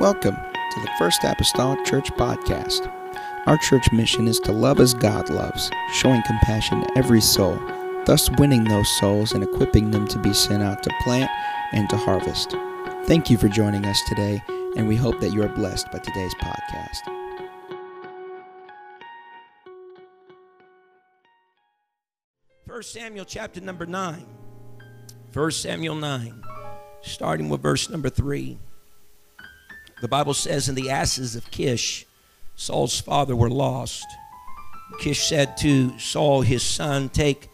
Welcome to the First Apostolic Church Podcast. Our church mission is to love as God loves, showing compassion to every soul, thus winning those souls and equipping them to be sent out to plant and to harvest. Thank you for joining us today, and we hope that you are blessed by today's podcast. 1 Samuel chapter number 9. 1 Samuel 9, starting with verse number 3. The Bible says, And the asses of Kish, Saul's father, were lost. Kish said to Saul, his son, Take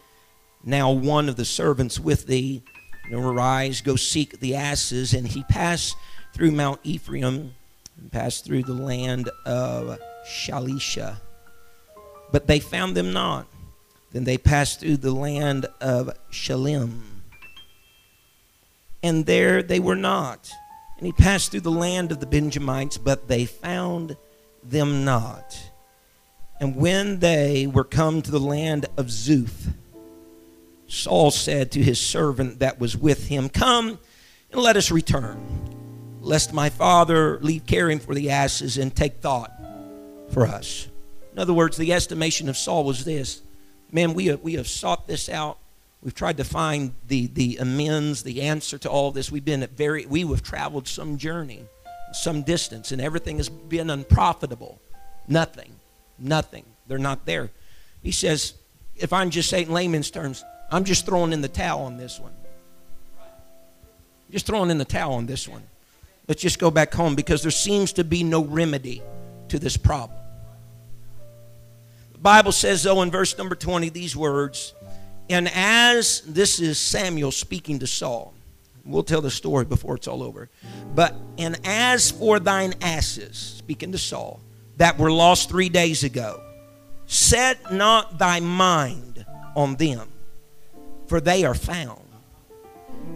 now one of the servants with thee, and arise, go seek the asses. And he passed through Mount Ephraim, and passed through the land of Shalisha. But they found them not. Then they passed through the land of Shalim. And there they were not. And he passed through the land of the Benjamites, but they found them not. And when they were come to the land of Zuph, Saul said to his servant that was with him, Come and let us return, lest my father leave caring for the asses and take thought for us. In other words, the estimation of Saul was this man, we have, we have sought this out. We've tried to find the, the amends, the answer to all this. We've been at very, we have traveled some journey, some distance, and everything has been unprofitable. Nothing, nothing. They're not there. He says, if I'm just saying layman's terms, I'm just throwing in the towel on this one. Just throwing in the towel on this one. Let's just go back home because there seems to be no remedy to this problem. The Bible says, though, in verse number 20, these words, and as this is Samuel speaking to Saul, we'll tell the story before it's all over. But, and as for thine asses, speaking to Saul, that were lost three days ago, set not thy mind on them, for they are found.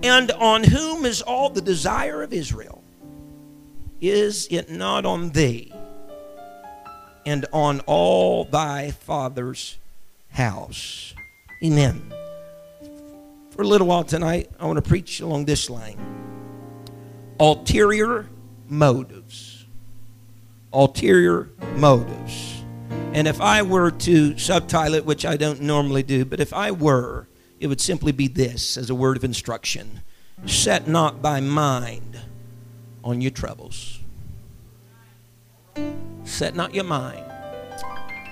And on whom is all the desire of Israel? Is it not on thee and on all thy father's house? Amen. For a little while tonight, I want to preach along this line ulterior motives. Ulterior motives. And if I were to subtitle it, which I don't normally do, but if I were, it would simply be this as a word of instruction Set not thy mind on your troubles. Set not your mind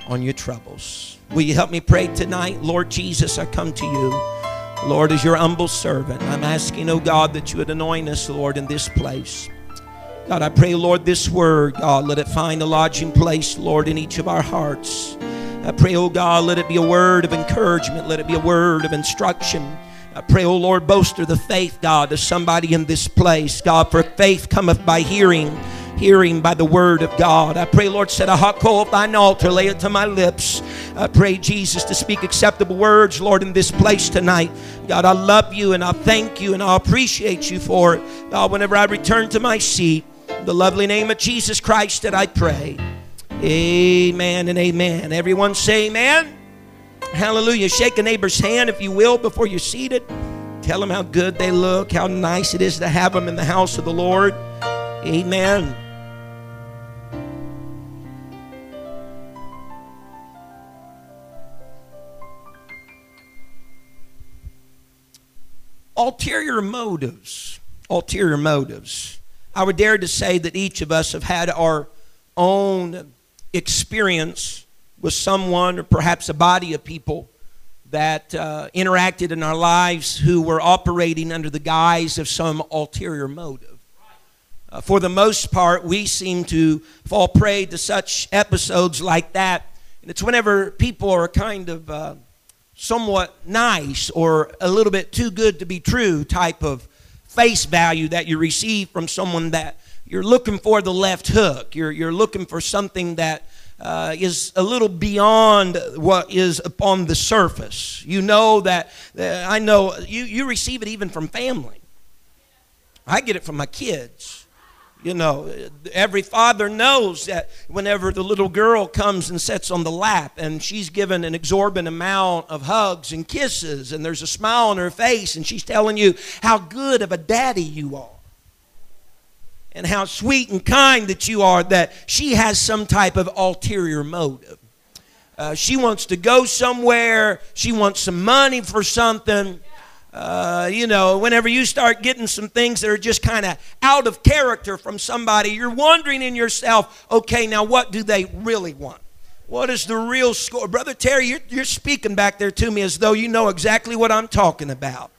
on your troubles. Will you help me pray tonight? Lord Jesus, I come to you. Lord, as your humble servant, I'm asking, oh God, that you would anoint us, Lord, in this place. God, I pray, Lord, this word, God, let it find a lodging place, Lord, in each of our hearts. I pray, oh God, let it be a word of encouragement, let it be a word of instruction. I pray, oh Lord, boaster the faith, God, of somebody in this place. God, for faith cometh by hearing hearing by the word of God. I pray, Lord, set a hot coal at thine altar, lay it to my lips. I pray, Jesus, to speak acceptable words, Lord, in this place tonight. God, I love you and I thank you and I appreciate you for it. God, whenever I return to my seat, the lovely name of Jesus Christ that I pray. Amen and amen. Everyone say amen. Hallelujah. Shake a neighbor's hand, if you will, before you're seated. Tell them how good they look, how nice it is to have them in the house of the Lord. Amen. Ulterior motives. Ulterior motives. I would dare to say that each of us have had our own experience with someone or perhaps a body of people that uh, interacted in our lives who were operating under the guise of some ulterior motive. Uh, for the most part, we seem to fall prey to such episodes like that. And it's whenever people are kind of uh, somewhat nice or a little bit too good to be true type of face value that you receive from someone that you're looking for the left hook. You're, you're looking for something that uh, is a little beyond what is upon the surface. You know that, uh, I know, you, you receive it even from family. I get it from my kids. You know, every father knows that whenever the little girl comes and sits on the lap and she's given an exorbitant amount of hugs and kisses and there's a smile on her face and she's telling you how good of a daddy you are. and how sweet and kind that you are, that she has some type of ulterior motive. Uh, she wants to go somewhere, she wants some money for something. Uh, you know, whenever you start getting some things that are just kind of out of character from somebody, you're wondering in yourself, okay, now what do they really want? What is the real score? Brother Terry, you're, you're speaking back there to me as though you know exactly what I'm talking about.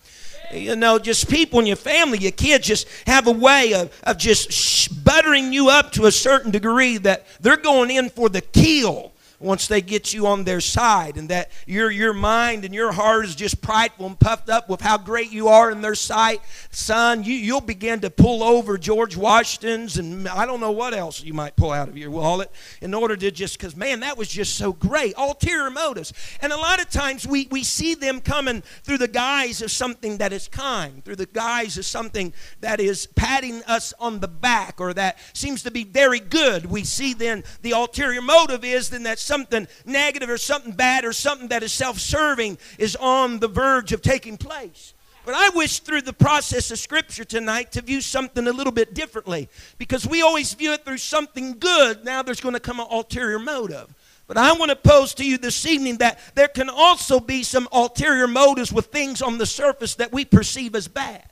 You know, just people in your family, your kids just have a way of, of just buttering you up to a certain degree that they're going in for the kill once they get you on their side and that your, your mind and your heart is just prideful and puffed up with how great you are in their sight, son, you, you'll begin to pull over George Washington's and I don't know what else you might pull out of your wallet in order to just, because man, that was just so great. Ulterior motives. And a lot of times we, we see them coming through the guise of something that is kind, through the guise of something that is patting us on the back or that seems to be very good. We see then the ulterior motive is then that something negative or something bad or something that is self serving is on the verge of taking place. But I wish through the process of Scripture tonight to view something a little bit differently because we always view it through something good. Now there's going to come an ulterior motive. But I want to pose to you this evening that there can also be some ulterior motives with things on the surface that we perceive as bad.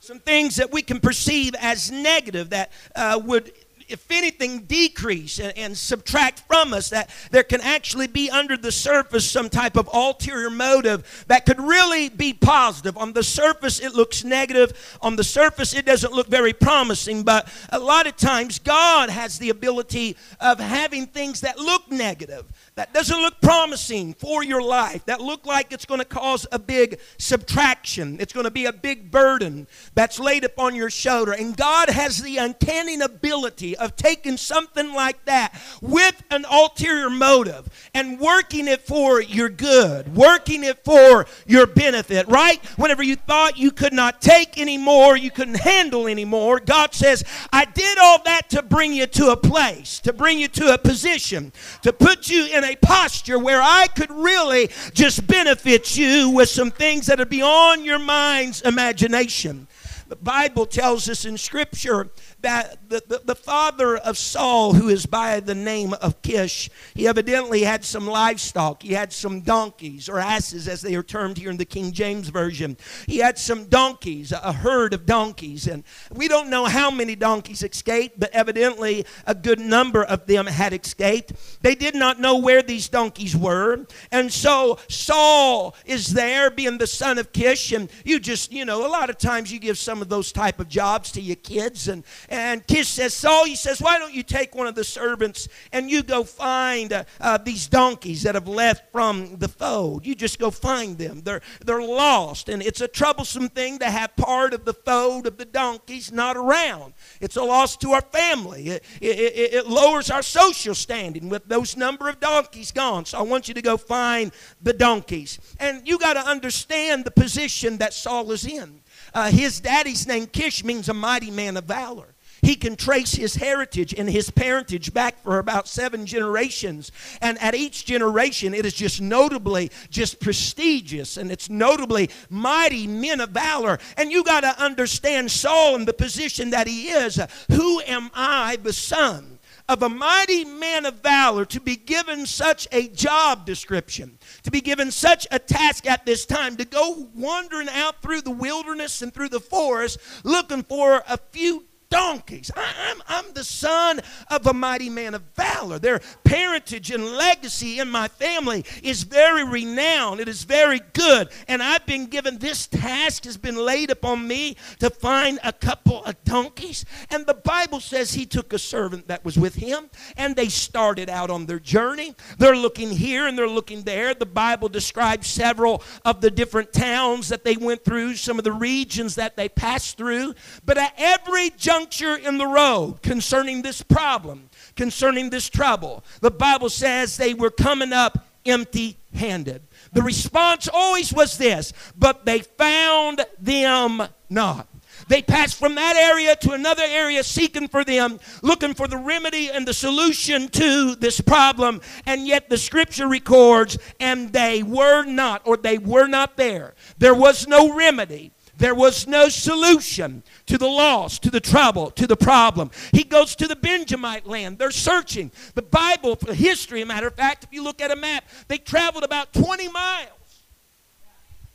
Some things that we can perceive as negative that uh, would if anything, decrease and, and, subtract from us, that there can actually be under the surface some type of ulterior motive that could really be positive. On the surface, it looks negative. On the surface, it doesn't look very promising. But a lot of times, God has the ability of having things that look negative that doesn't look promising for your life, that look like it's going to cause a big subtraction, it's going to be a big burden that's laid upon your shoulder. And God has the uncanny ability of taking something like that with an ulterior motive and working it for your good, working it for your benefit, right? Whenever you thought you could not take anymore, you couldn't handle anymore, God says, I did all that to bring you to a place, to bring you to a position, to put you in in a posture where I could really just benefit you with some things that are beyond your mind's imagination. The Bible tells us in Scripture that the, the, the, father of Saul, who is by the name of Kish, he evidently had some livestock. He had some donkeys or asses, as they are termed here in the King James Version. He had some donkeys, a herd of donkeys. And we don't know how many donkeys escaped, but evidently a good number of them had escaped. They did not know where these donkeys were. And so Saul is there, being the son of Kish. And you just, you know, a lot of times you give some of those type of jobs to your kids. And, and Kish says, Saul, he says, why don't you take one of the servants and you go find uh, uh, these donkeys that have left from the fold? You just go find them. They're, they're lost. And it's a troublesome thing to have part of the fold of the donkeys not around. It's a loss to our family. It, it, it, lowers our social standing with those number of donkeys gone. So I want you to go find the donkeys. And you got to understand the position that Saul is in. Uh, his daddy's name Kish means a mighty man of valor. He can trace his heritage and his parentage back for about seven generations. And at each generation, it is just notably just prestigious and it's notably mighty men of valor. And you got to understand Saul in the position that he is. Who am I, the son? of a mighty man of valor to be given such a job description, to be given such a task at this time, to go wandering out through the wilderness and through the forest looking for a few donkeys. I, am I'm, I'm the son of a mighty man of valor. Their parentage and legacy in my family is very renowned. It is very good. And I've been given this task has been laid upon me to find a couple of donkeys. And the Bible says he took a servant that was with him and they started out on their journey. They're looking here and they're looking there. The Bible describes several of the different towns that they went through, some of the regions that they passed through. But at every junction, in the road concerning this problem, concerning this trouble, the Bible says they were coming up empty handed. The response always was this, but they found them not. They passed from that area to another area seeking for them, looking for the remedy and the solution to this problem. And yet the scripture records, and they were not, or they were not there. There was no remedy. there was no solution to the loss, to the trouble, to the problem. He goes to the Benjamite land. They're searching. The Bible, for history, a matter of fact, if you look at a map, they traveled about 20 miles.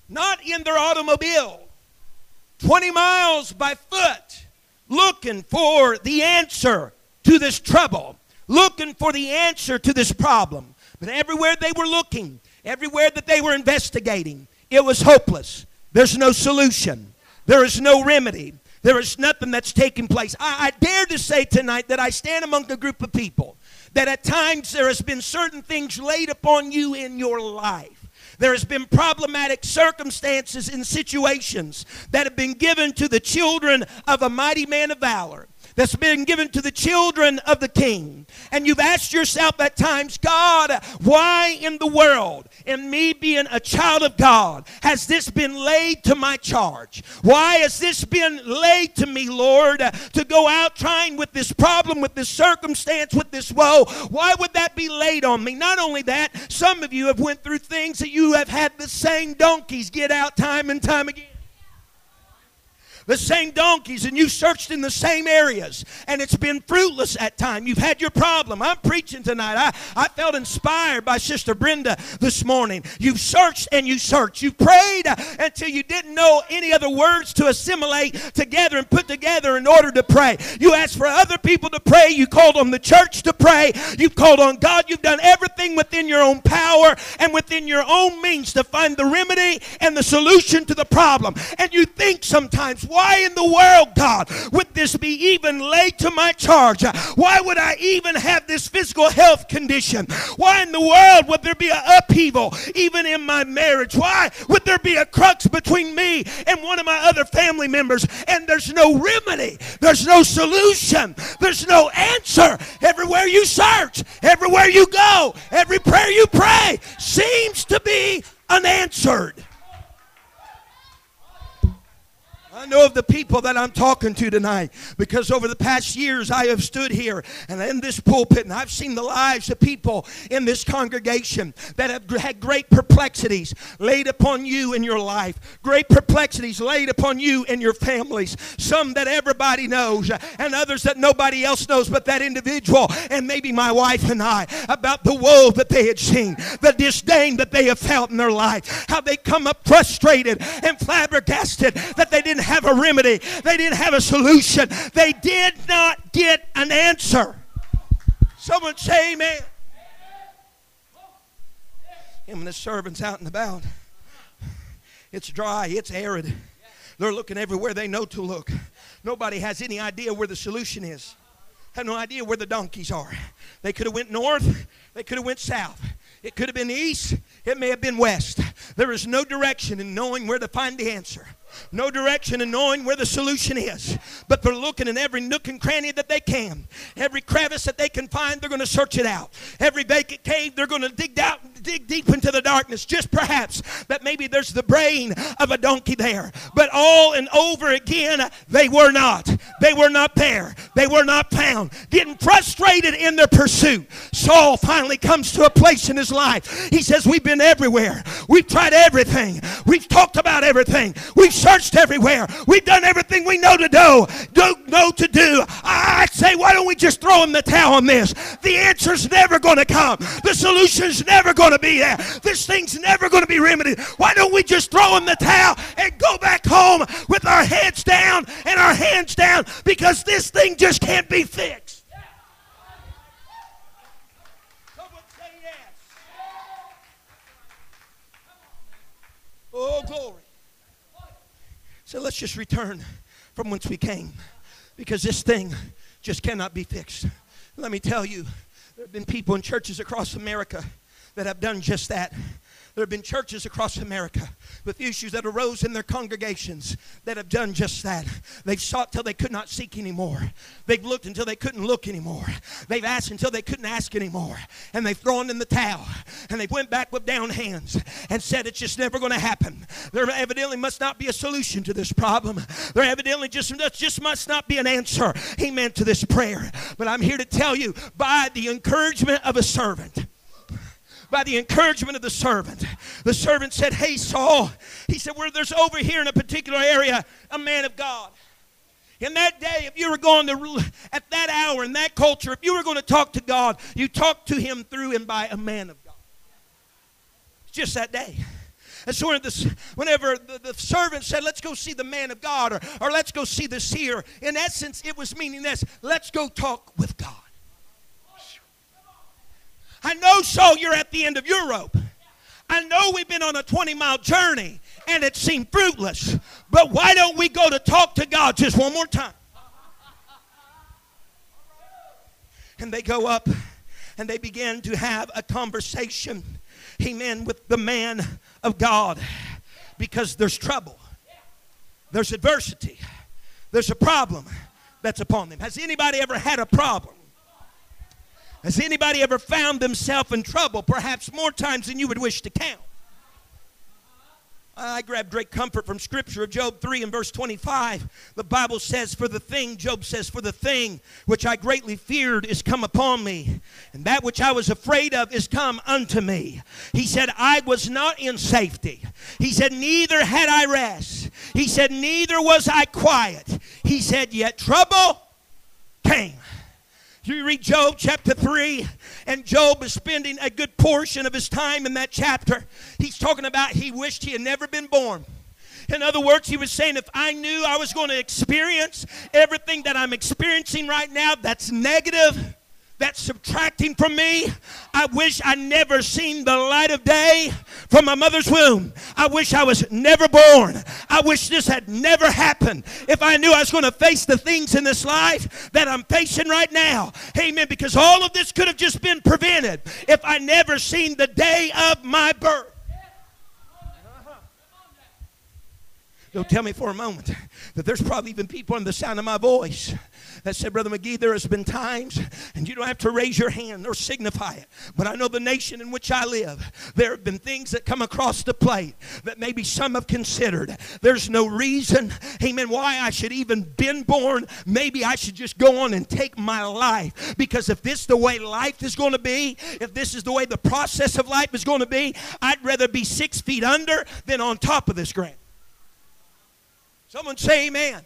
Not in their automobile, 20 miles by foot, looking for the answer to this trouble, looking for the answer to this problem. But everywhere they were looking, everywhere that they were investigating, it was hopeless. There's no solution, there is no remedy. There is nothing that's taking place. I, I dare to say tonight that I stand among a group of people that at times there has been certain things laid upon you in your life. There has been problematic circumstances and situations that have been given to the children of a mighty man of valor that's been given to the children of the king. And you've asked yourself at times, God, why in the world, in me being a child of God, has this been laid to my charge? Why has this been laid to me, Lord, to go out trying with this problem, with this circumstance, with this woe? Why would that be laid on me? Not only that, some of you have went through things that you have had the same donkeys get out time and time again the same donkeys and you searched in the same areas and it's been fruitless at time. You've had your problem. I'm preaching tonight. I, I felt inspired by Sister Brenda this morning. You've searched and you searched. You prayed until you didn't know any other words to assimilate together and put together in order to pray. You asked for other people to pray. You called on the church to pray. You've called on God. You've done everything within your own power and within your own means to find the remedy and the solution to the problem. And you think sometimes, why in the world, God, would this be even laid to my charge? Why would I even have this physical health condition? Why in the world would there be an upheaval even in my marriage? Why would there be a crux between me and one of my other family members and there's no remedy? There's no solution. There's no answer. Everywhere you search, everywhere you go, every prayer you pray seems to be unanswered. I know of the people that I'm talking to tonight because over the past years I have stood here and in this pulpit and I've seen the lives of people in this congregation that have had great perplexities laid upon you in your life, great perplexities laid upon you and your families. Some that everybody knows and others that nobody else knows but that individual and maybe my wife and I about the woe that they had seen, the disdain that they have felt in their life, how they come up frustrated and flabbergasted that they didn't have a remedy, they didn't have a solution, they did not get an answer. Someone say amen. Him and the servants out and about. It's dry, it's arid. They're looking everywhere they know to look. Nobody has any idea where the solution is. Have no idea where the donkeys are. They could have went north, they could have went south. It could have been east, it may have been west. There is no direction in knowing where to find the answer no direction in knowing where the solution is. But they're looking in every nook and cranny that they can. Every crevice that they can find, they're going to search it out. Every vacant cave, they're going to dig out, dig deep into the darkness. Just perhaps that maybe there's the brain of a donkey there. But all and over again, they were not. They were not there. They were not found. Getting frustrated in their pursuit. Saul finally comes to a place in his life. He says, We've been everywhere. We've tried everything. We've talked about everything. We've searched everywhere. We've done everything we know to do. Don't know to do. I say, why don't we just throw in the towel on this? The answer's never going to come. The solution's never going to be there. This thing's never going to be remedied. Why don't we just throw in the towel and go back home with our heads down and our hands down because this thing just can't be fixed? Oh, glory. So let's just return from whence we came because this thing just cannot be fixed. Let me tell you, there have been people in churches across America that have done just that. There have been churches across America with issues that arose in their congregations that have done just that. They've sought till they could not seek anymore. They've looked until they couldn't look anymore. They've asked until they couldn't ask anymore. And they've thrown in the towel. And they went back with down hands and said it's just never going to happen. There evidently must not be a solution to this problem. There evidently just, just must not be an answer, amen, to this prayer. But I'm here to tell you by the encouragement of a servant by the encouragement of the servant. The servant said, Hey, Saul, he said, Where there's over here in a particular area a man of God. In that day, if you were going to, at that hour, in that culture, if you were going to talk to God, you talked to him through and by a man of God. It's just that day. And so whenever the, servant said, let's go see the man of God or, or let's go see the seer, in essence, it was meaning this let's go talk with God. I know, so you're at the end of your rope. I know we've been on a 20 mile journey and it seemed fruitless. But why don't we go to talk to God just one more time? And they go up and they begin to have a conversation, amen, with the man of God because there's trouble, there's adversity, there's a problem that's upon them. Has anybody ever had a problem? Has anybody ever found themselves in trouble, perhaps more times than you would wish to count? I grab great comfort from Scripture of Job 3 and verse 25. The Bible says, For the thing, Job says, For the thing which I greatly feared is come upon me, and that which I was afraid of is come unto me. He said, I was not in safety. He said, Neither had I rest. He said, Neither was I quiet. He said, Yet trouble came. You read Job chapter 3, and Job is spending a good portion of his time in that chapter. He's talking about he wished he had never been born. In other words, he was saying, if I knew I was going to experience everything that I'm experiencing right now that's negative, that's subtracting from me. I wish I never seen the light of day from my mother's womb. I wish I was never born. I wish this had never happened. If I knew I was going to face the things in this life that I'm facing right now. Amen. Because all of this could have just been prevented if I never seen the day of my birth. Don't tell me for a moment that there's probably even people in the sound of my voice that said, Brother McGee, there has been times, and you don't have to raise your hand or signify it, but I know the nation in which I live, there have been things that come across the plate that maybe some have considered. There's no reason, amen, why I should even been born. Maybe I should just go on and take my life. Because if this is the way life is going to be, if this is the way the process of life is going to be, I'd rather be six feet under than on top of this ground. Someone say amen.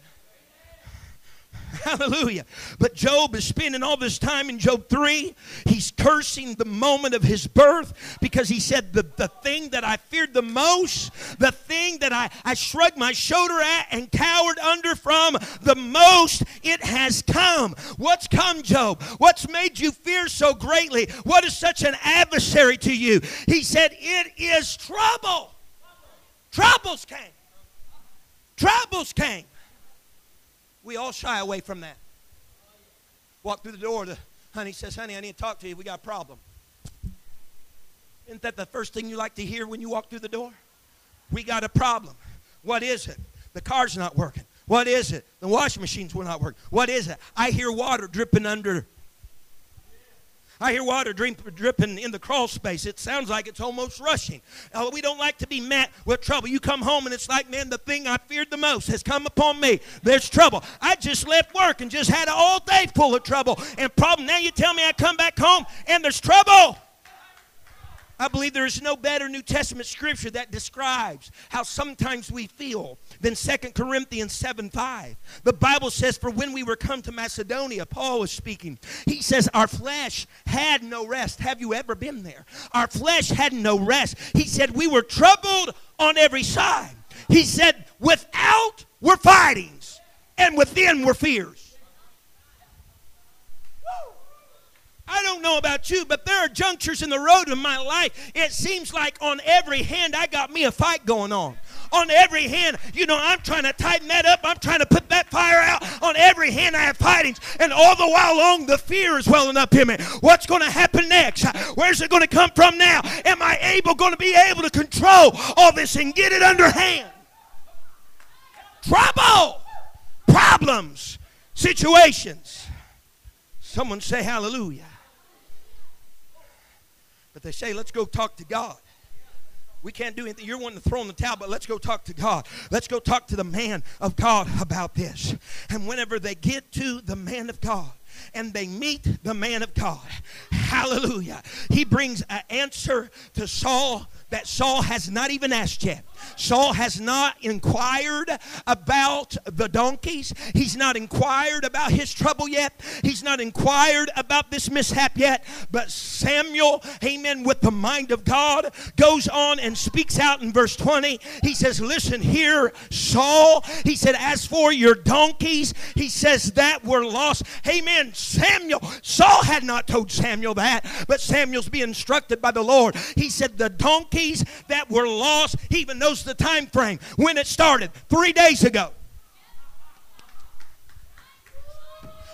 Hallelujah. But Job is spending all this time in Job 3. He's cursing the moment of his birth because he said, The, the thing that I feared the most, the thing that I, I shrugged my shoulder at and cowered under from the most, it has come. What's come, Job? What's made you fear so greatly? What is such an adversary to you? He said, It is trouble. Troubles came. Troubles came. We all shy away from that. Walk through the door. The honey says, Honey, I need to talk to you. We got a problem. Isn't that the first thing you like to hear when you walk through the door? We got a problem. What is it? The car's not working. What is it? The washing machines will not work. What is it? I hear water dripping under I hear water dripping in the crawl space. It sounds like it's almost rushing. Uh, we don't like to be met with trouble. You come home and it's like, man, the thing I feared the most has come upon me. There's trouble. I just left work and just had a all day full of trouble and problem. Now you tell me I come back home and there's trouble. I believe there is no better New Testament scripture that describes how sometimes we feel than 2 Corinthians 7 5. The Bible says, For when we were come to Macedonia, Paul was speaking. He says, Our flesh had no rest. Have you ever been there? Our flesh had no rest. He said, We were troubled on every side. He said, Without were fightings, and within were fears. I don't know about you, but there are junctures in the road of my life. It seems like on every hand I got me a fight going on. On every hand, you know, I'm trying to tighten that up. I'm trying to put that fire out. On every hand, I have fightings. And all the while long, the fear is welling up in me. What's going to happen next? Where's it going to come from now? Am I able, going to be able to control all this and get it under hand? Trouble, problems, situations. Someone say hallelujah. But they say, let's go talk to God. We can't do anything. You're wanting to throw in the towel, but let's go talk to God. Let's go talk to the man of God about this. And whenever they get to the man of God, and they meet the man of God. Hallelujah. He brings an answer to Saul that Saul has not even asked yet. Saul has not inquired about the donkeys. He's not inquired about his trouble yet. He's not inquired about this mishap yet. But Samuel, amen, with the mind of God, goes on and speaks out in verse 20. He says, Listen here, Saul. He said, As for your donkeys, he says, that were lost. Amen. Samuel, Saul had not told Samuel that, but Samuel's being instructed by the Lord. He said, The donkeys that were lost. Even the time frame when it started three days ago.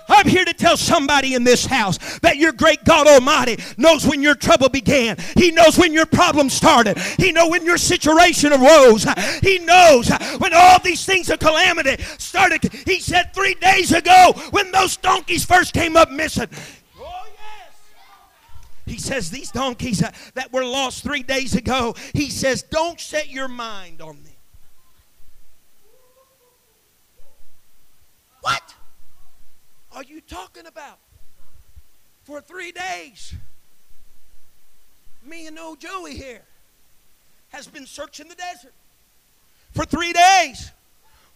I'm here to tell somebody in this house that your great God Almighty knows when your trouble began. He knows when your problem started. He knows when your situation arose. He knows when all these things of calamity started. He said three days ago when those donkeys first came up missing. He says, These donkeys that were lost three days ago, he says, Don't set your mind on them. What are you talking about? For three days, me and old Joey here has been searching the desert. For three days,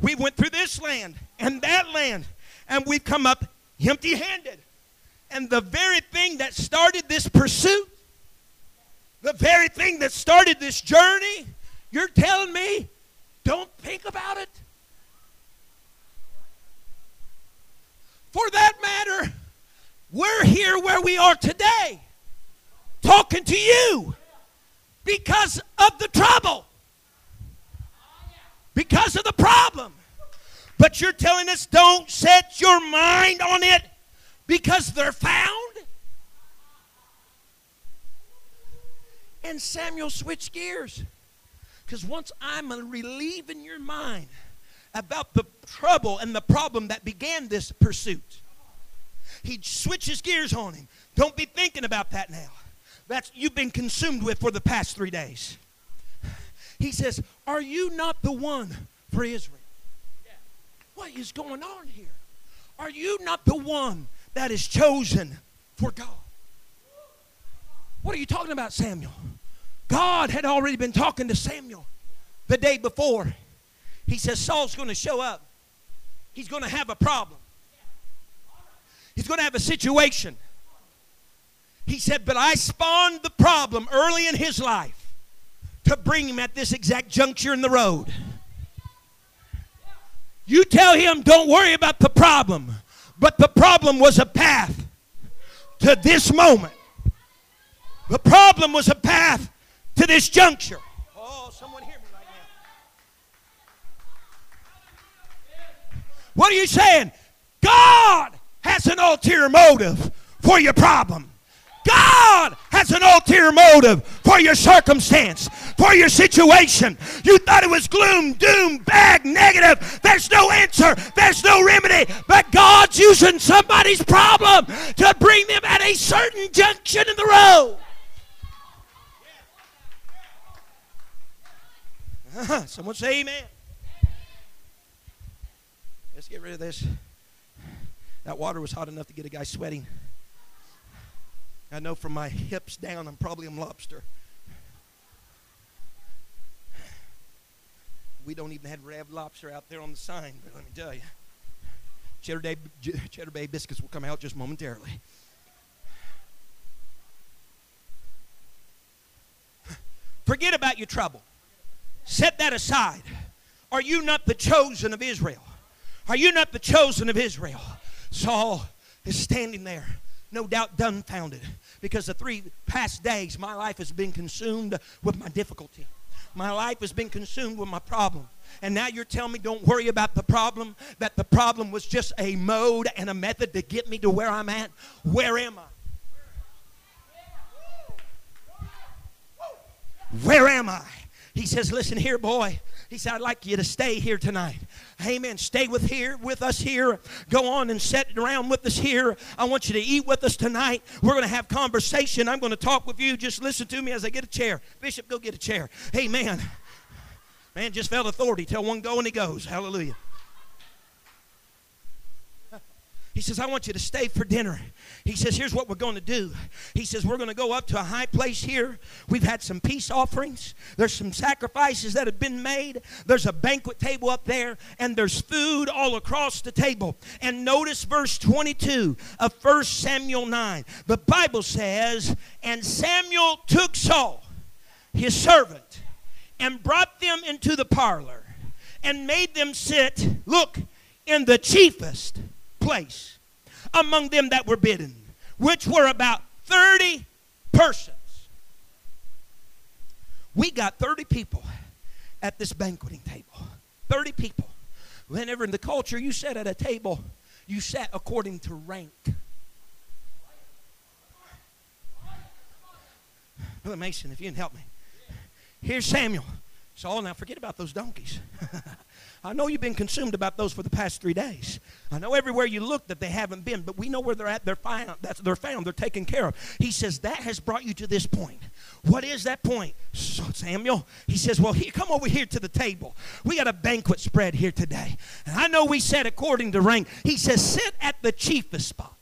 we went through this land and that land, and we've come up empty handed. And the very thing that started this pursuit, the very thing that started this journey, you're telling me don't think about it? For that matter, we're here where we are today talking to you because of the trouble, because of the problem. But you're telling us don't set your mind on it because they're found. And Samuel switched gears. Because once I'm relieving your mind about the trouble and the problem that began this pursuit, he switches gears on him. Don't be thinking about that now. That's you've been consumed with for the past three days. He says, Are you not the one for Israel? What is going on here? Are you not the one that is chosen for God. What are you talking about, Samuel? God had already been talking to Samuel the day before. He says, Saul's going to show up. He's going to have a problem. He's going to have a situation. He said, But I spawned the problem early in his life to bring him at this exact juncture in the road. You tell him, Don't worry about the problem. But the problem was a path to this moment. The problem was a path to this juncture. Oh, someone hear me right now. What are you saying? God has an ulterior motive for your problem. God has an ulterior motive for your circumstance, for your situation. You thought it was gloom, doom, bad, negative. There's no answer, there's no remedy. But God's using somebody's problem to bring them at a certain junction in the road. Uh-huh. Someone say amen. Let's get rid of this. That water was hot enough to get a guy sweating. I know from my hips down, I'm probably a lobster. We don't even have Red Lobster out there on the sign, but let me tell you, Cheddar, Day, Cheddar Bay biscuits will come out just momentarily. Forget about your trouble. Set that aside. Are you not the chosen of Israel? Are you not the chosen of Israel? Saul is standing there, no doubt dumbfounded because the three past days my life has been consumed with my difficulty. My life has been consumed with my problem. And now you're telling me don't worry about the problem, that the problem was just a mode and a method to get me to where I'm at. Where am I? Where am I? He says, Listen here, boy. He said, I'd like you to stay here tonight. Amen. Stay with here with us here. Go on and sit around with us here. I want you to eat with us tonight. We're going to have conversation. I'm going to talk with you. Just listen to me as I get a chair. Bishop, go get a chair. Amen. Man just felt authority. Tell one go and he goes. Hallelujah. He says, I want you to stay for dinner. He says, Here's what we're going to do. He says, We're going to go up to a high place here. We've had some peace offerings, there's some sacrifices that have been made. There's a banquet table up there, and there's food all across the table. And notice verse 22 of 1 Samuel 9. The Bible says, And Samuel took Saul, his servant, and brought them into the parlor and made them sit, look, in the chiefest place among them that were bidden, which were about 30 persons. We got 30 people at this banqueting table. 30 people. Whenever in the culture you sat at a table, you sat according to rank. Brother Mason, if you can help me. Here's Samuel. Saul, now forget about those donkeys. I know you've been consumed about those for the past three days. I know everywhere you look that they haven't been, but we know where they're at. They're found. That's, they're found. They're taken care of. He says that has brought you to this point. What is that point, Samuel? He says, Well, here, come over here to the table. We got a banquet spread here today. And I know we said according to rank. He says, Sit at the chiefest spot.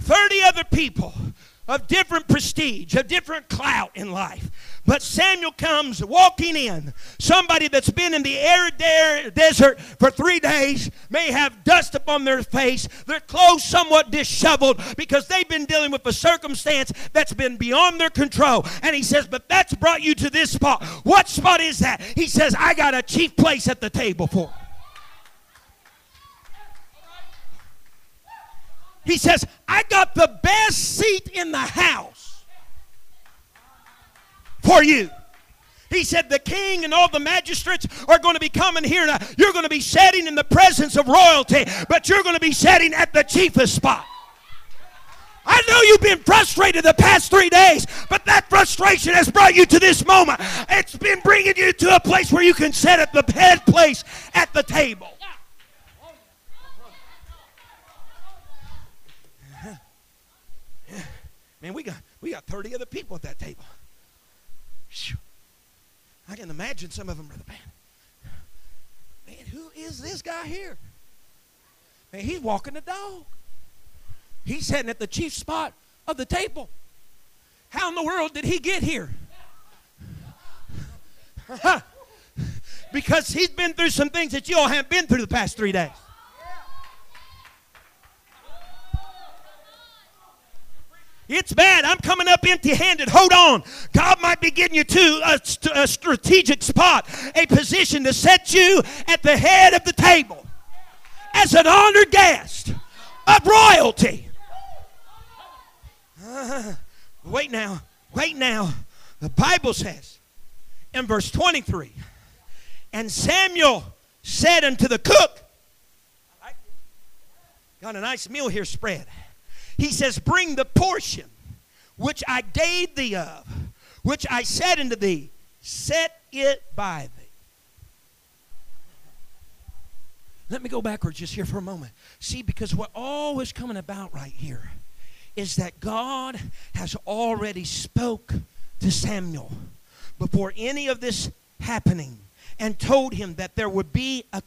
30 other people of different prestige, of different clout in life. But Samuel comes walking in. Somebody that's been in the arid desert for three days may have dust upon their face, their clothes somewhat disheveled because they've been dealing with a circumstance that's been beyond their control. And he says, But that's brought you to this spot. What spot is that? He says, I got a chief place at the table for. He says, I got the best seat in the house for you. He said, The king and all the magistrates are going to be coming here. Now. You're going to be sitting in the presence of royalty, but you're going to be sitting at the chiefest spot. I know you've been frustrated the past three days, but that frustration has brought you to this moment. It's been bringing you to a place where you can sit at the head place at the table. Man, we got we got 30 other people at that table. I can imagine some of them, Brother Pan. Man, who is this guy here? Man, he's walking the dog. He's sitting at the chief spot of the table. How in the world did he get here? because he's been through some things that you all haven't been through the past three days. It's bad. I'm coming up empty handed. Hold on. God might be getting you to a, a, strategic spot, a position to set you at the head of the table as an honored guest of royalty. Uh, wait now. Wait now. The Bible says in verse 23 And Samuel said unto the cook, Got a nice meal here spread. He says, Bring the portion which I gave thee of, which I said unto thee, set it by thee. Let me go backwards just here for a moment. See, because what all is coming about right here is that God has already spoke to Samuel before any of this happening and told him that there would be a,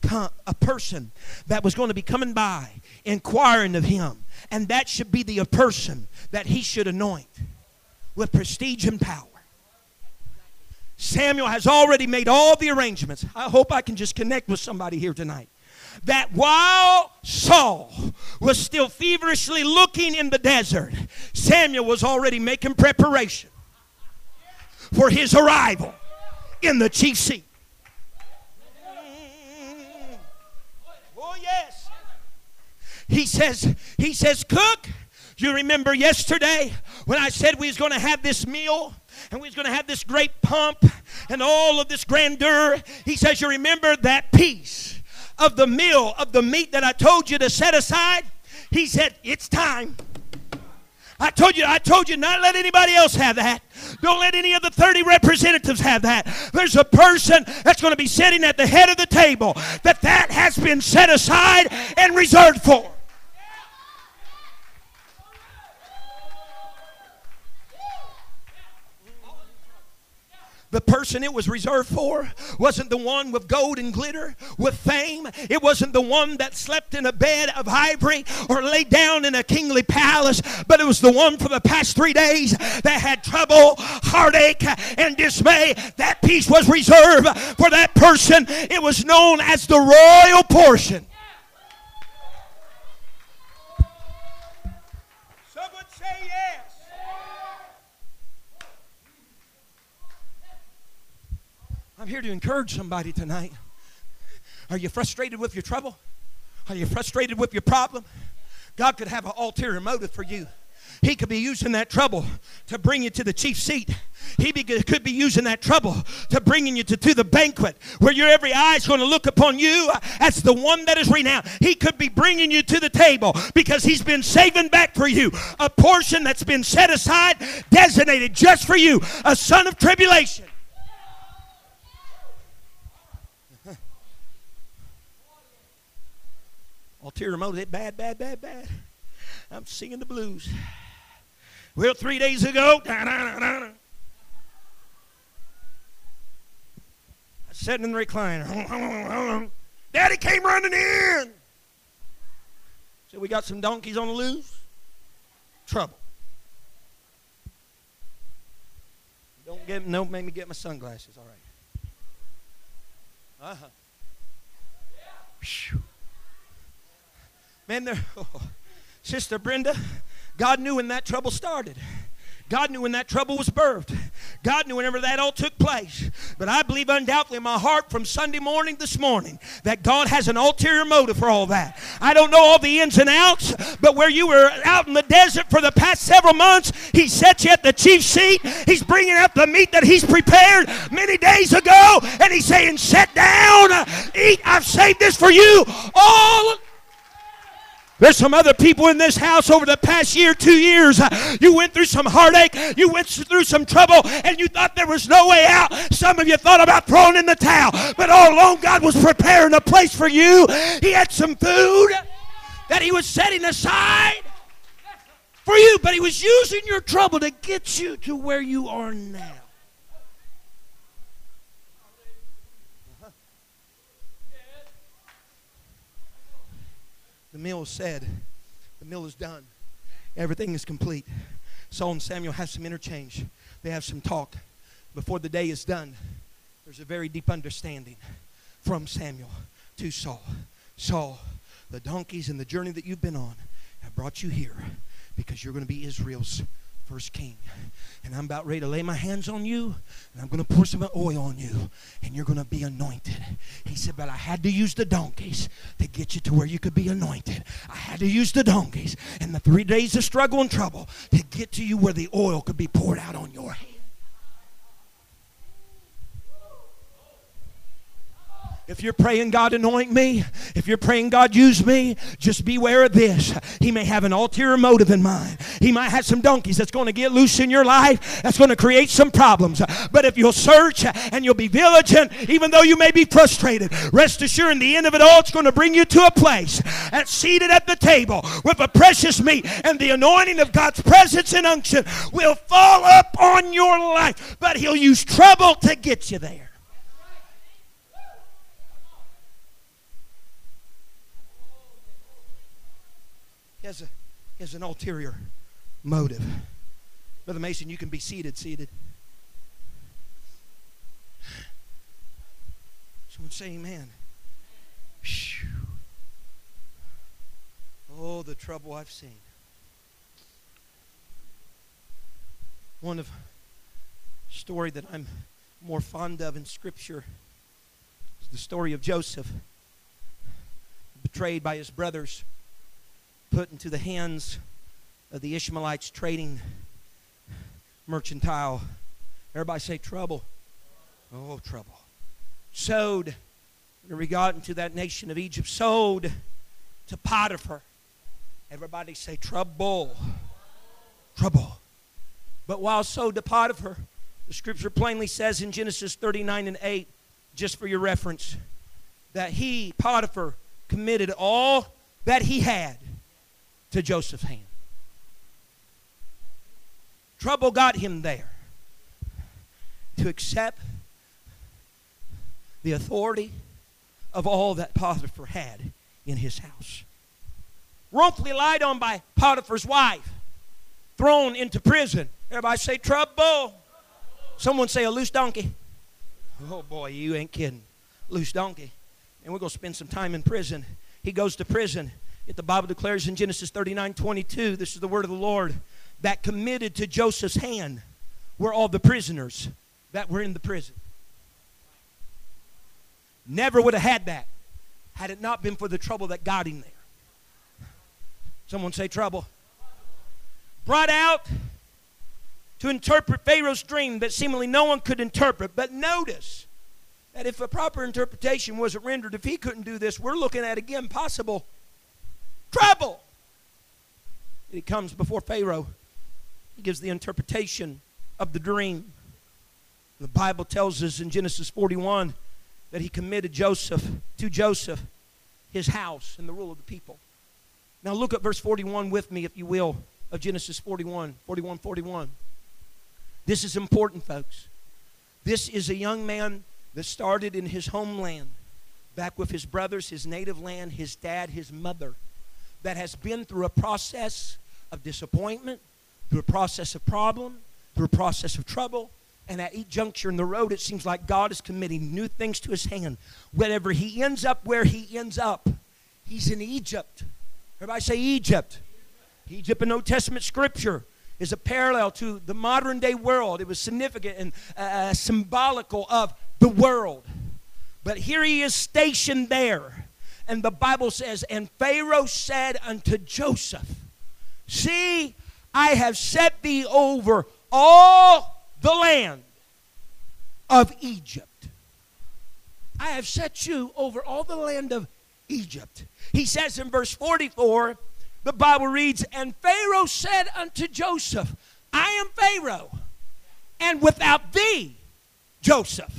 a person that was going to be coming by inquiring of him and that should be the person that he should anoint with prestige and power. Samuel has already made all the arrangements. I hope I can just connect with somebody here tonight. That while Saul was still feverishly looking in the desert, Samuel was already making preparation for his arrival in the chief seat. Oh, yes. He says, he says, cook, you remember yesterday when I said we was going to have this meal and we was going to have this great pump and all of this grandeur. He says, you remember that piece of the meal of the meat that I told you to set aside? He said, it's time. I told you, I told you not let anybody else have that. Don't let any of the 30 representatives have that. There's a person that's going to be sitting at the head of the table that that has been set aside and reserved for. The person it was reserved for wasn't the one with gold and glitter, with fame. It wasn't the one that slept in a bed of ivory or laid down in a kingly palace, but it was the one for the past three days that had trouble, heartache, and dismay. That piece was reserved for that person. It was known as the royal portion. Someone say yes. I'm here to encourage somebody tonight. Are you frustrated with your trouble? Are you frustrated with your problem? God could have an ulterior motive for you. He could be using that trouble to bring you to the chief seat. He be, could be using that trouble to bringing you to, to the banquet where your every eye is going to look upon you as the one that is renowned. He could be bringing you to the table because he's been saving back for you a portion that's been set aside, designated just for you, a son of tribulation. Ulterior motive, bad, bad, bad, bad. I'm singing the blues. Well, three days ago, I sat in the recliner. Daddy came running in. Said, We got some donkeys on the loose. Trouble. Don't get don't make me get my sunglasses, all right. Uh-huh. Whew. Man, there, oh, Sister Brenda, God knew when that trouble started. God knew when that trouble was birthed. God knew whenever that all took place. But I believe undoubtedly in my heart from Sunday morning this morning that God has an ulterior motive for all that. I don't know all the ins and outs, but where you were out in the desert for the past several months, He set you at the chief seat. He's bringing up the meat that He's prepared many days ago, and He's saying, Sit down, eat. I've saved this for you. All there's some other people in this house over the past year, two years. You went through some heartache, you went through some trouble, and you thought there was no way out. Some of you thought about throwing in the towel, but all along God was preparing a place for you. He had some food that He was setting aside for you, but He was using your trouble to get you to where you are now. The meal is said. The meal is done. Everything is complete. Saul and Samuel have some interchange. They have some talk. Before the day is done, there's a very deep understanding from Samuel to Saul. Saul, the donkeys and the journey that you've been on have brought you here because you're going to be Israel's first king. And I'm about ready to lay my hands on you, and I'm going to pour some oil on you, and you're going to be anointed. He said, But I had to use the donkeys to get you to where you could be anointed. I had to use the donkeys and the three days of struggle and trouble to get to you where the oil could be poured out on your head. If you're praying, God, anoint me, if you're praying, God, use me, just beware of this. He may have an ulterior motive in mind. He might have some donkeys that's going to get loose in your life, that's going to create some problems. But if you'll search and you'll be vigilant, even though you may be frustrated, rest assured, in the end of it all, it's going to bring you to a place that's seated at the table with a precious meat, and the anointing of God's presence and unction will fall up on your life. But He'll use trouble to get you there. Has, a, an ulterior motive. Brother Mason, you can be seated, seated. Someone say amen. Oh, the trouble I've seen. One of story that I'm more fond of in Scripture is the story of Joseph, betrayed by his brothers put into the hands of the Ishmaelites trading mercantile. Everybody say trouble. Oh, trouble. Sold we got into that nation of Egypt, sold to Potiphar. Everybody say trouble. Trouble. But while sold to Potiphar, the scripture plainly says in Genesis 39 and 8, just for your reference, that he, Potiphar, committed all that he had to Joseph's hand. Trouble got him there. to accept the authority of all that Potiphar had in his house. Wrongfully lied on by Potiphar's wife, thrown into prison. Everybody say trouble. Someone say a loose donkey. Oh boy, you ain't kidding. Loose donkey. And we're going to spend some time in prison. He goes to prison. Yet the Bible declares in Genesis 39 22, this is the word of the Lord, that committed to Joseph's hand were all the prisoners that were in the prison. Never would have had that had it not been for the trouble that got him there. Someone say trouble. Brought out to interpret Pharaoh's dream that seemingly no one could interpret. But notice that if a proper interpretation wasn't rendered, if he couldn't do this, we're looking at again possible trouble. He comes before Pharaoh. He gives the interpretation of the dream. The Bible tells us in Genesis 41 that he committed Joseph to Joseph his house and the rule of the people. Now look at verse 41 with me, if you will, of Genesis 41, 41, 41. This is important, folks. This is a young man that started in his homeland, back with his brothers, his native land, his dad, his mother, that has been through a process of disappointment, through a process of problem, through a process of trouble, and at each juncture in the road, it seems like God is committing new things to his hand. Whenever he ends up where he ends up, he's in Egypt. Everybody say Egypt. Egypt in Old Testament scripture is a parallel to the modern day world. It was significant and uh, symbolical of the world. But here he is stationed there. And the Bible says, And Pharaoh said unto Joseph, See, I have set thee over all the land of Egypt. I have set you over all the land of Egypt. He says in verse 44, the Bible reads, And Pharaoh said unto Joseph, I am Pharaoh, and without thee, Joseph,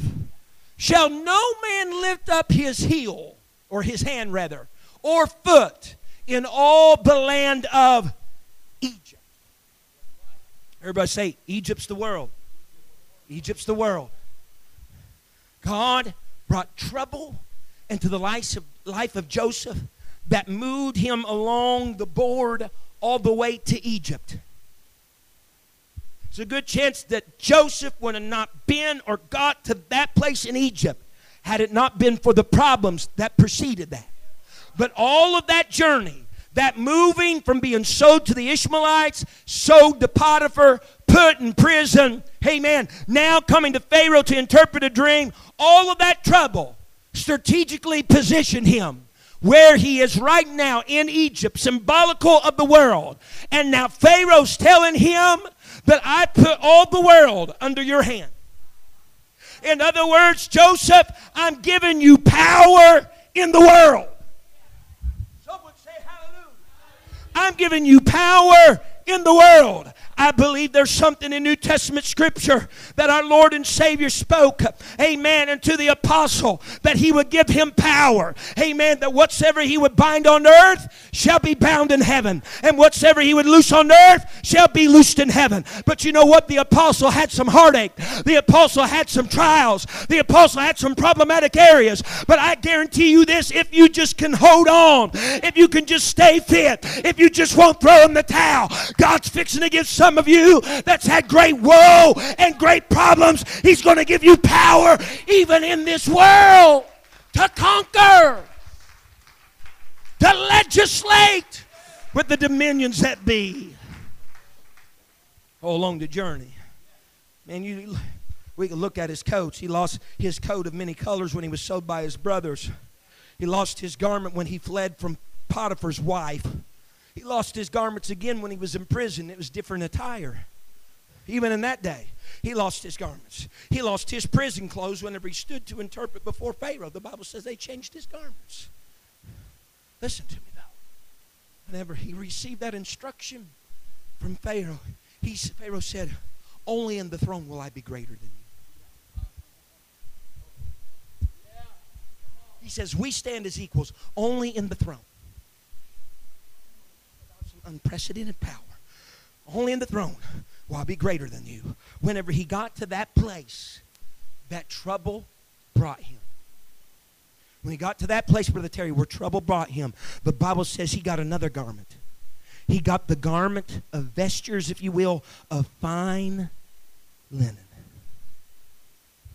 shall no man lift up his heel, or his hand rather, or foot in all the land of Egypt. Everybody say, Egypt's the world. Egypt's the world. God brought trouble into the life of, life of Joseph that moved him along the board all the way to Egypt. It's a good chance that Joseph would have not been or got to that place in Egypt had it not been for the problems that preceded that. But all of that journey, that moving from being sold to the Ishmaelites, sold to Potiphar, put in prison, amen, now coming to Pharaoh to interpret a dream, all of that trouble strategically positioned him where he is right now in Egypt, symbolical of the world. And now Pharaoh's telling him that I put all the world under your hand. In other words, Joseph, I'm giving you power in the world. Someone say hallelujah. I'm giving you power in the world. I believe there's something in New Testament scripture that our Lord and Savior spoke, amen, and to the apostle that he would give him power, amen, that whatsoever he would bind on earth shall be bound in heaven, and whatsoever he would loose on earth shall be loosed in heaven. But you know what? The apostle had some heartache, the apostle had some trials, the apostle had some problematic areas. But I guarantee you this if you just can hold on, if you can just stay fit, if you just won't throw in the towel, God's fixing to give some some of you that's had great woe and great problems, He's going to give you power even in this world to conquer, to legislate with the dominions that be. All along the journey. Man, you we can look at his coats. He lost his coat of many colors when he was sold by his brothers. He lost his garment when he fled from Potiphar's wife. He lost his garments again when he was in prison. It was different attire. Even in that day, he lost his garments. He lost his prison clothes whenever he stood to interpret before Pharaoh. The Bible says they changed his garments. Listen to me, though. Whenever he received that instruction from Pharaoh, he, Pharaoh said, Only in the throne will I be greater than you. He says, We stand as equals only in the throne unprecedented power. Only in the throne will I be greater than you. Whenever he got to that place, that trouble brought him. When he got to that place, Brother Terry, where trouble brought him, the Bible says he got another garment. He got the garment of vestures, if you will, of fine linen.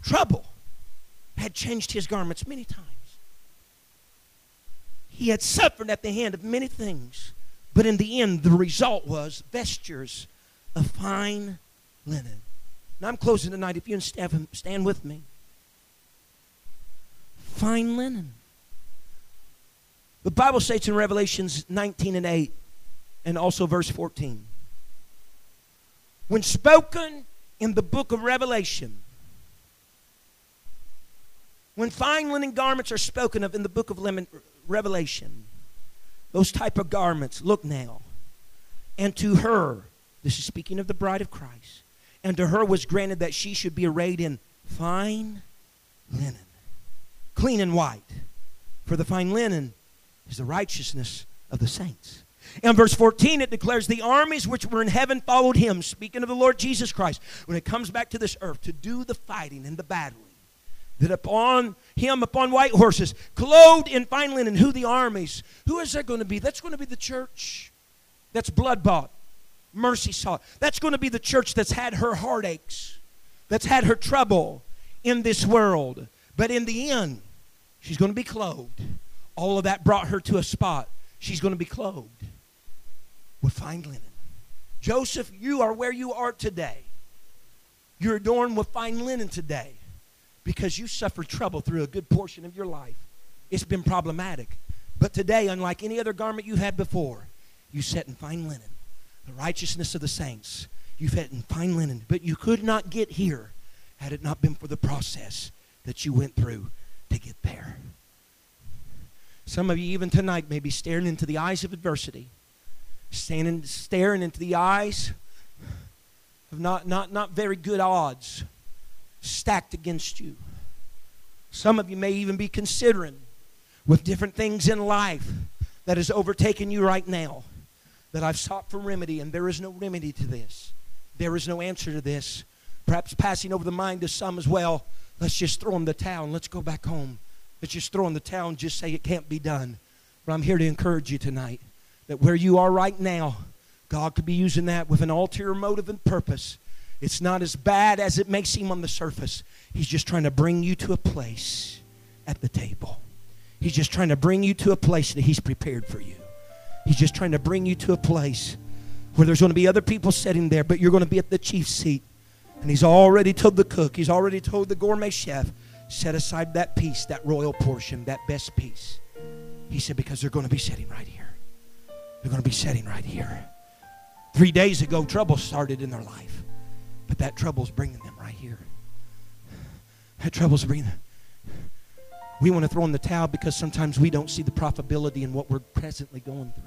Trouble had changed his garments many times. He had suffered at the hand of many things, but in the end, the result was vestures of fine linen. Now I'm closing tonight. If you stand, stand with me. Fine linen. The Bible states in Revelations 19 and 8, and also verse 14. When spoken in the book of Revelation, when fine linen garments are spoken of in the book of Revelation, those type of garments, look now, and to her, this is speaking of the bride of Christ, and to her was granted that she should be arrayed in fine linen, clean and white. For the fine linen is the righteousness of the saints. In verse 14, it declares the armies which were in heaven followed him, speaking of the Lord Jesus Christ, when it comes back to this earth to do the fighting and the battling. That upon him, upon white horses, clothed in fine linen, who the armies? Who is that going to be? That's going to be the church that's blood bought mercy sought. That's going to be the church that's had her heartaches, that's had her trouble in this world. But in the end, she's going to be clothed. All of that brought her to a spot. She's going to be clothed with fine linen. Joseph, you are where you are today. You're adorned with fine linen today because you suffered trouble through a good portion of your life. It's been problematic. But today, unlike any other garment you had before, you set in fine linen the righteousness of the saints. You've had in fine linen, but you could not get here had it not been for the process that you went through to get there. Some of you, even tonight, may be staring into the eyes of adversity, standing, staring into the eyes of not, not, not very good odds stacked against you. Some of you may even be considering with different things in life that has overtaken you right now that I've sought for remedy, and there is no remedy to this. There is no answer to this. Perhaps passing over the mind of some as well. Let's just throw in the towel let's go back home. Let's just throw in the towel and just say it can't be done. But I'm here to encourage you tonight that where you are right now, God could be using that with an ulterior motive and purpose. It's not as bad as it may seem on the surface. He's just trying to bring you to a place at the table. He's just trying to bring you to a place that He's prepared for you. He's just trying to bring you to a place where there's going to be other people sitting there, but you're going to be at the chief seat. And he's already told the cook, he's already told the gourmet chef, set aside that piece, that royal portion, that best piece. He said, because they're going to be sitting right here. They're going to be sitting right here. Three days ago, trouble started in their life, but that trouble's bringing them right here. That trouble's bringing them. We want to throw in the towel because sometimes we don't see the profitability in what we're presently going through.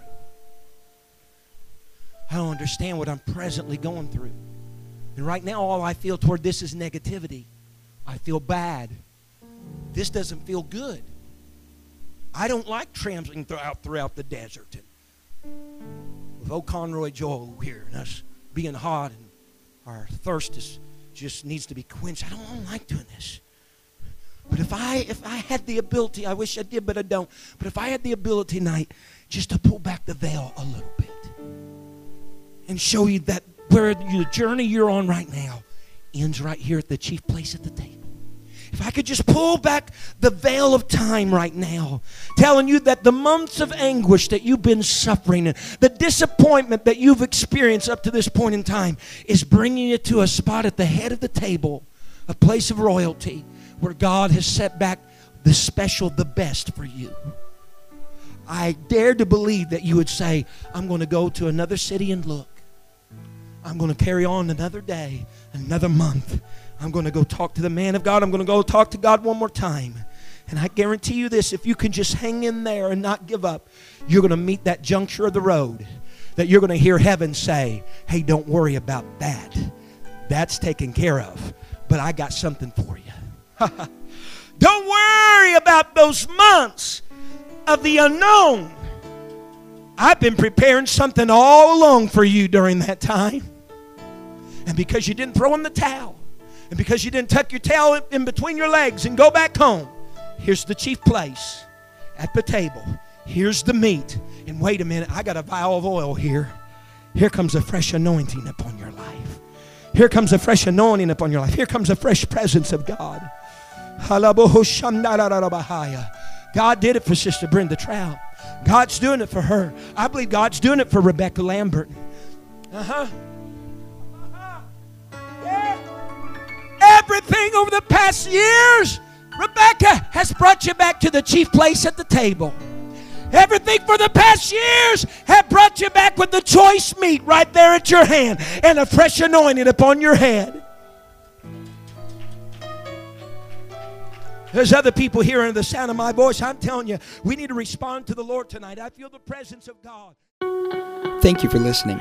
I don't understand what I'm presently going through. And right now, all I feel toward this is negativity. I feel bad. This doesn't feel good. I don't like trampling throughout, throughout the desert. And with old Conroy Joel here and us being hot and our thirst is, just needs to be quenched. I don't, I don't like doing this. But if I if I had the ability, I wish I did, but I don't. But if I had the ability tonight just to pull back the veil a little bit and show you that where the journey you're on right now ends right here at the chief place at the table. If I could just pull back the veil of time right now, telling you that the months of anguish that you've been suffering, the disappointment that you've experienced up to this point in time, is bringing you to a spot at the head of the table, a place of royalty, where God has set back the special, the best for you. I dare to believe that you would say, I'm going to go to another city and look. I'm going to carry on another day, another month. I'm going to go talk to the man of God. I'm going to go talk to God one more time. And I guarantee you this if you can just hang in there and not give up, you're going to meet that juncture of the road that you're going to hear heaven say, Hey, don't worry about that. That's taken care of. But I got something for you. Don't worry about those months of the unknown. I've been preparing something all along for you during that time. And because you didn't throw in the towel, And because you didn't tuck your tail in between your legs and go back home, here's the chief place at the table. Here's the meat. And wait a minute, I got a vial of oil here. Here comes a fresh anointing upon your life. Here comes a fresh anointing upon your life. Here comes a fresh presence of God. God did it for Sister Brenda Trout. God's doing it for her. I believe God's doing it for Rebecca Lambert. Uh huh. Everything over the past years, Rebecca has brought you back to the chief place at the table. Everything for the past years have brought you back with the choice meat right there at your hand and a fresh anointing upon your head. There's other people hearing the sound of my voice. I'm telling you, we need to respond to the Lord tonight. I feel the presence of God. Thank you for listening.